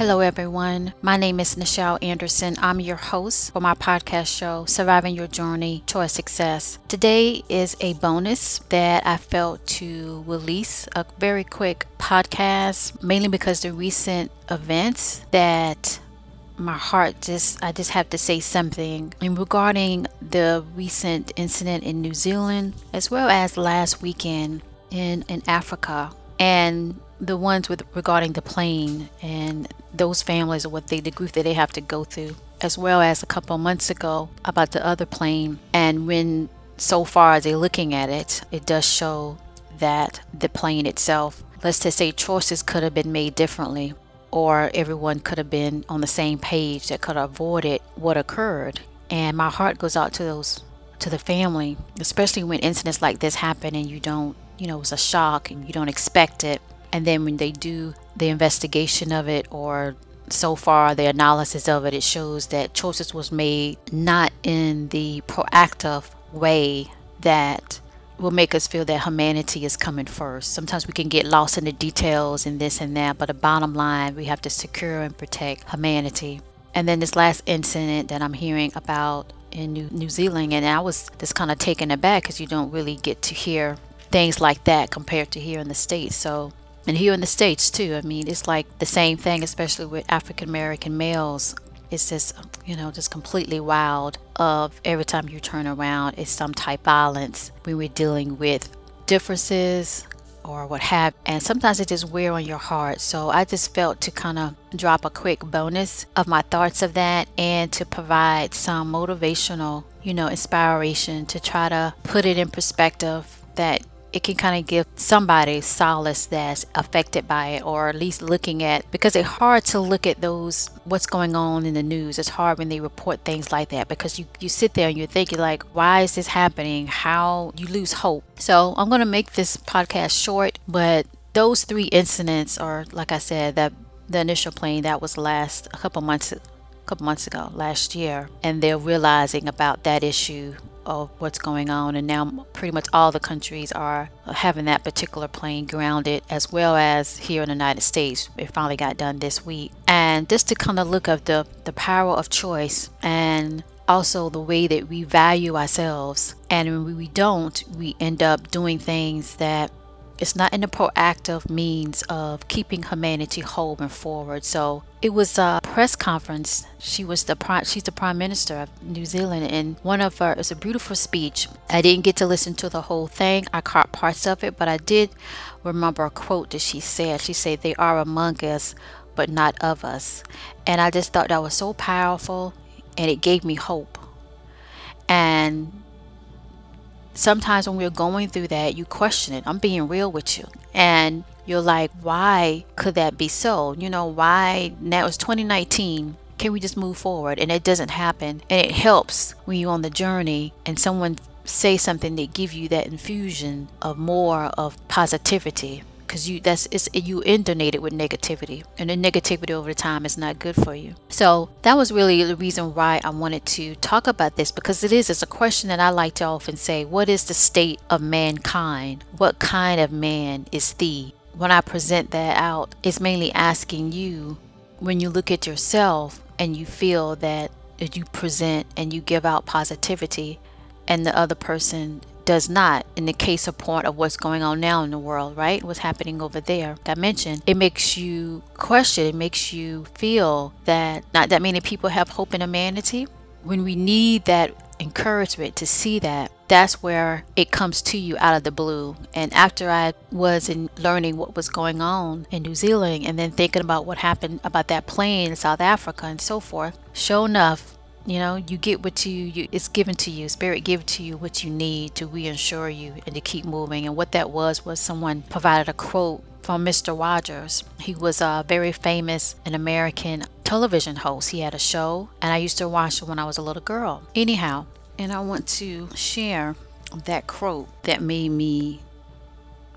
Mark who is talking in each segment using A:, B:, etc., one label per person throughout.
A: Hello, everyone. My name is Nichel Anderson. I'm your host for my podcast show, Surviving Your Journey Towards Success. Today is a bonus that I felt to release a very quick podcast, mainly because the recent events that my heart just I just have to say something and regarding the recent incident in New Zealand as well as last weekend in in Africa and the ones with regarding the plane and those families or what they the grief that they have to go through as well as a couple months ago about the other plane and when so far as they're looking at it it does show that the plane itself let's just say choices could have been made differently or everyone could have been on the same page that could have avoided what occurred. And my heart goes out to those to the family, especially when incidents like this happen and you don't, you know, it's a shock and you don't expect it. And then when they do the investigation of it or so far the analysis of it, it shows that choices was made not in the proactive way that will make us feel that humanity is coming first. Sometimes we can get lost in the details and this and that, but the bottom line, we have to secure and protect humanity. And then this last incident that I'm hearing about in New, New Zealand, and I was just kind of taken aback because you don't really get to hear things like that compared to here in the States. So, and here in the States too, I mean, it's like the same thing, especially with African American males. It's just you know just completely wild of every time you turn around it's some type of violence when we're dealing with differences or what have and sometimes it just wear on your heart. So i just felt to kind of drop a quick bonus of my thoughts of that and to provide some motivational you know inspiration to try to put it in perspective that it can kind of give somebody solace that's affected by it or at least looking at because it's hard to look at those what's going on in the news. It's hard when they report things like that because you, you sit there and you're thinking like why is this happening? How you lose hope? So i'm going to make this podcast short but those three incidents are like i said that the initial plane that was last a couple months a couple months ago last year and they're realizing about that issue of what's going on. And now, pretty much all the countries are having that particular plane grounded, as well as here in the United States. It finally got done this week. And just to kind of look at the, the power of choice and also the way that we value ourselves. And when we don't, we end up doing things that it's not in the proactive means of keeping humanity whole and forward. So it was a press conference. She was the prime. She's the prime minister of New Zealand, and one of her. It's a beautiful speech. I didn't get to listen to the whole thing. I caught parts of it, but I did remember a quote that she said. She said, "They are among us, but not of us," and I just thought that was so powerful, and it gave me hope. And sometimes when we're going through that, you question it. I'm being real with you. And you're like, why could that be so? You know, why now it's 2019. Can we just move forward? And it doesn't happen. And it helps when you're on the journey and someone say something that give you that infusion of more of positivity because you that's it's you inundated with negativity and the negativity over time is not good for you. So that was really the reason why i wanted to talk about this because it is it's a question that i like to often say what is the state of mankind? What kind of man is thee when i present that out it's mainly asking you when you look at yourself and you feel that you present and you give out positivity and the other person does not in the case of point of what's going on now in the world, right? What's happening over there. I mentioned, it makes you question, it makes you feel that not that many people have hope in humanity. When we need that encouragement to see that, that's where it comes to you out of the blue. And after I was in learning what was going on in New Zealand and then thinking about what happened about that plane in South Africa and so forth, sure enough, you know you get what you, you it's given to you spirit give to you what you need to reassure you and to keep moving and what that was was someone provided a quote from mr rogers he was a very famous an american television host he had a show and i used to watch it when i was a little girl anyhow and i want to share that quote that made me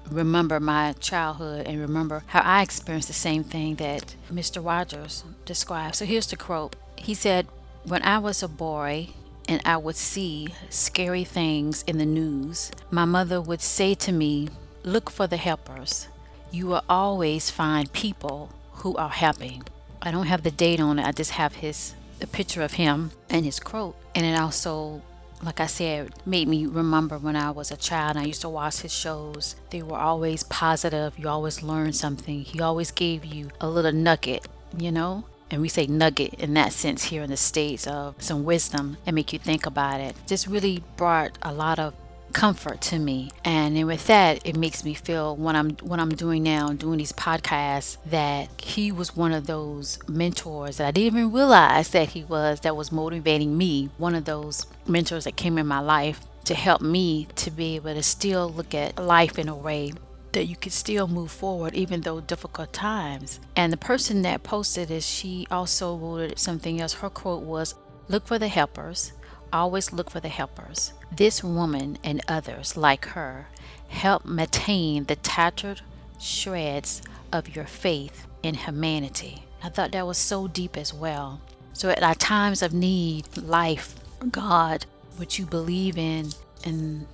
A: remember my childhood and remember how I experienced the same thing that Mr. Rogers described. So here's the quote. He said, when I was a boy and I would see scary things in the news, my mother would say to me, Look for the helpers. You will always find people who are helping. I don't have the date on it. I just have his the picture of him and his quote. And it also like I said, made me remember when I was a child. I used to watch his shows. They were always positive. You always learned something. He always gave you a little nugget, you know? And we say nugget in that sense here in the States of some wisdom and make you think about it. Just really brought a lot of comfort to me. And with that, it makes me feel when I'm what I'm doing now, doing these podcasts, that he was one of those mentors that I didn't even realize that he was that was motivating me. One of those mentors that came in my life to help me to be able to still look at life in a way that you could still move forward even though difficult times. And the person that posted it, she also wrote something else. Her quote was, Look for the helpers always look for the helpers. This woman and others like her help maintain the tattered shreds of your faith in humanity. I thought that was so deep as well. So at our times of need, life, God, what you believe in, and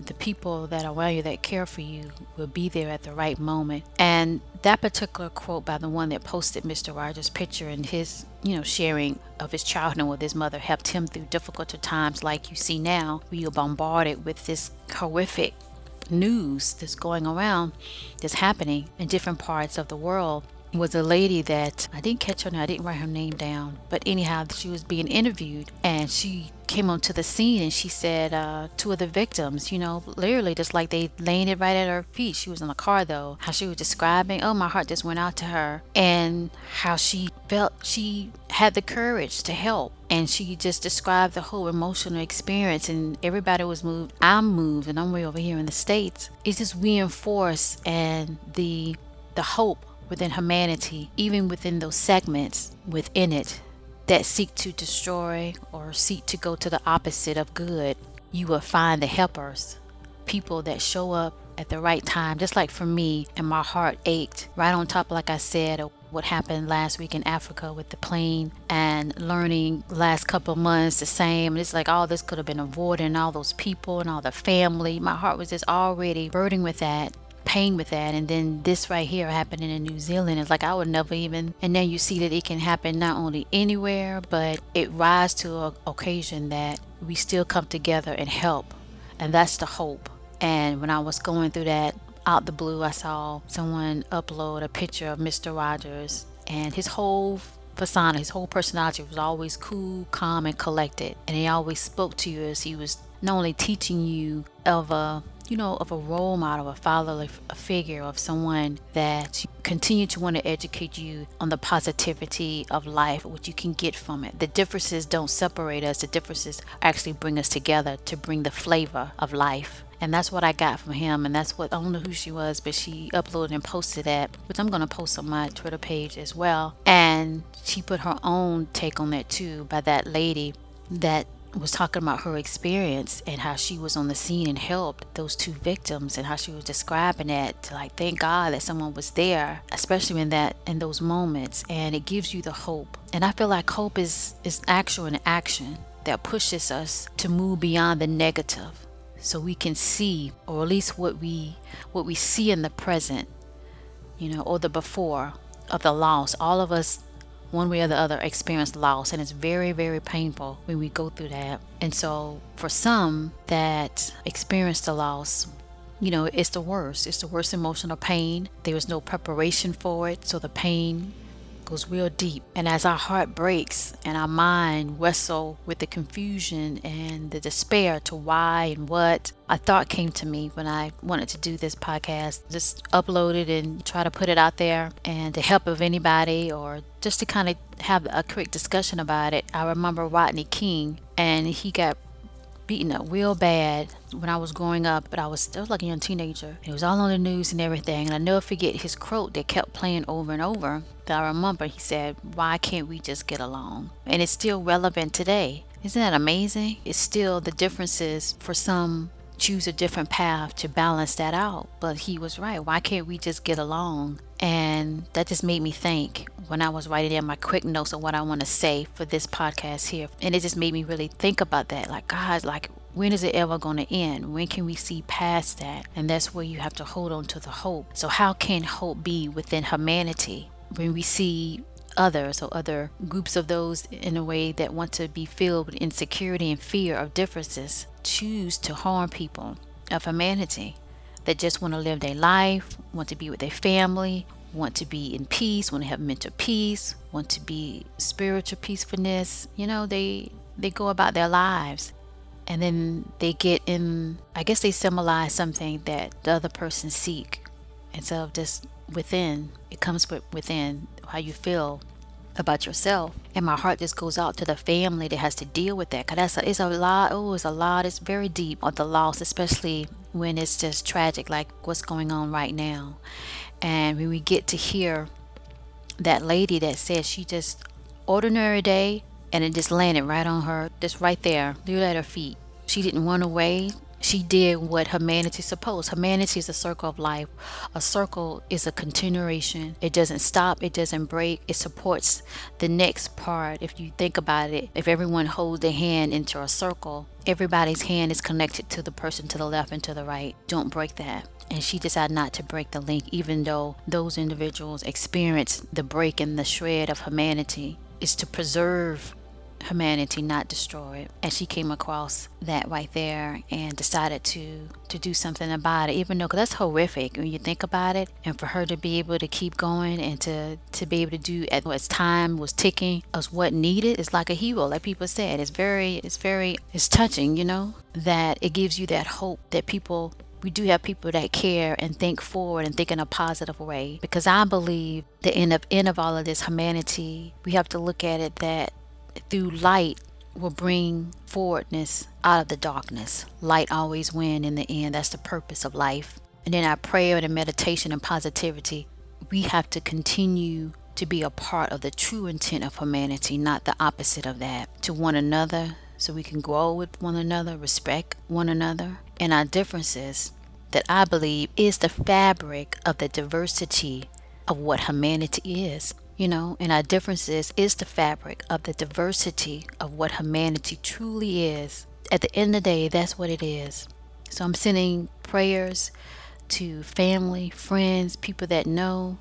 A: the people that are around you that care for you will be there at the right moment. And that particular quote by the one that posted Mr. Rogers' picture and his, you know, sharing of his childhood with his mother helped him through difficult times like you see now, where you're bombarded with this horrific news that's going around that's happening in different parts of the world was a lady that I didn't catch her name, I didn't write her name down, but anyhow, she was being interviewed and she came onto the scene and she said uh, two of the victims, you know, literally just like they laying it right at her feet. She was in the car though, how she was describing, oh, my heart just went out to her and how she felt she had the courage to help. And she just described the whole emotional experience, and everybody was moved. I'm moved, and I'm way over here in the States. It's just reinforced and the the hope within humanity, even within those segments within it that seek to destroy or seek to go to the opposite of good, you will find the helpers, people that show up at the right time, just like for me, and my heart ached right on top, like I said, what happened last week in Africa with the plane and learning last couple months the same. It's like all this could have been avoided and all those people and all the family. My heart was just already burning with that pain with that. And then this right here happening in New Zealand it's like I would never even and then you see that it can happen not only anywhere but it rise to an occasion that we still come together and help. And that's the hope. And when I was going through that out the blue I saw someone upload a picture of Mr. Rogers and his whole persona his whole personality was always cool calm and collected. And he always spoke to you as he was not only teaching you of a you know, of a role model, a father, a figure of someone that continue to want to educate you on the positivity of life, what you can get from it. The differences don't separate us, the differences actually bring us together to bring the flavor of life. And that's what I got from him. And that's what I don't know who she was, but she uploaded and posted that, which I'm going to post on my Twitter page as well. And she put her own take on that too by that lady that was talking about her experience and how she was on the scene and helped those two victims and how she was describing that like thank God that someone was there, especially in that in those moments and it gives you the hope. And I feel like hope is is actual an action that pushes us to move beyond the negative so we can see or at least what we what we see in the present, you know, or the before of the loss. All of us one way or the other experience loss and it's very very painful when we go through that. And so for some that experience the loss you know it's the worst. It's the worst emotional pain. There was no preparation for it so the pain goes real deep. And as our heart breaks and our mind wrestle with the confusion and the despair to why and what, a thought came to me when I wanted to do this podcast. Just upload it and try to put it out there and the help of anybody or just to kind of have a quick discussion about it. I remember Rodney King and he got beaten up real bad when I was growing up, but I was still like a young teenager. It was all on the news and everything. And I never forget his quote that kept playing over and over. That I remember he said, Why can't we just get along? And it's still relevant today. Isn't that amazing? It's still the differences for some choose a different path to balance that out. But he was right. Why can't we just get along? And that just made me think when I was writing in my quick notes of what I want to say for this podcast here. And it just made me really think about that. Like, God, like, when is it ever going to end? When can we see past that? And that's where you have to hold on to the hope. So, how can hope be within humanity when we see others or other groups of those in a way that want to be filled with insecurity and fear of differences choose to harm people of humanity that just want to live their life, want to be with their family, want to be in peace, want to have mental peace, want to be spiritual peacefulness. You know, they they go about their lives and then they get in I guess they symbolize something that the other person seek. And so just within, it comes within how you feel about yourself. And my heart just goes out to the family that has to deal with that. Cause that's a, it's a lot. Oh, it's a lot. It's very deep on the loss, especially when it's just tragic, like what's going on right now. And when we get to hear that lady that said she just ordinary day and it just landed right on her, just right there, right at her feet. She didn't run away she did what humanity supposed. Humanity is a circle of life. A circle is a continuation. It doesn't stop, it doesn't break, it supports the next part. If you think about it, if everyone holds their hand into a circle, everybody's hand is connected to the person to the left and to the right. Don't break that. And she decided not to break the link, even though those individuals experienced the break and the shred of humanity. Is to preserve humanity, not destroy it. And she came across that right there and decided to to do something about it, even though that's horrific when you think about it. And for her to be able to keep going and to to be able to do as time was ticking as what needed is like a hero, like people said. It's very it's very it's touching, you know, that it gives you that hope that people we do have people that care and think forward and think in a positive way because i believe the end of end of all of this humanity we have to look at it that through light will bring forwardness out of the darkness. Light always win in the end. That's the purpose of life. And in our prayer and meditation and positivity, we have to continue to be a part of the true intent of humanity, not the opposite of that. To one another, so we can grow with one another, respect one another, and our differences that I believe is the fabric of the diversity of what humanity is you know, and our differences is the fabric of the diversity of what humanity truly is. At the end of the day, that's what it is. So I'm sending prayers to family, friends, people that know,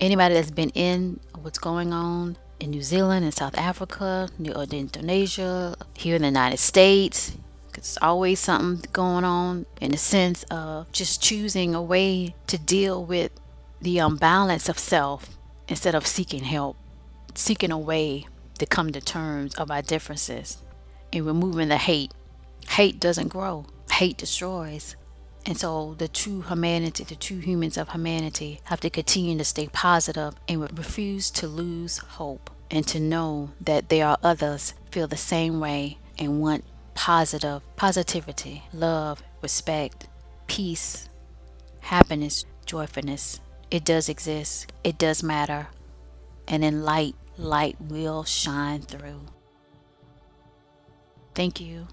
A: anybody that's been in what's going on in New Zealand and South Africa, New or Indonesia, here in the United States. It's always something going on in the sense of just choosing a way to deal with the unbalance of self instead of seeking help, seeking a way to come to terms of our differences and removing the hate. Hate doesn't grow, hate destroys. And so the true humanity, the true humans of humanity have to continue to stay positive and refuse to lose hope and to know that there are others feel the same way and want positive positivity, love, respect, peace, happiness, joyfulness, it does exist, it does matter. And in light, light will shine through. Thank you.